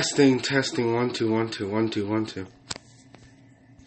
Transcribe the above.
Testing, testing, one, two, one, two, one, two, one, two.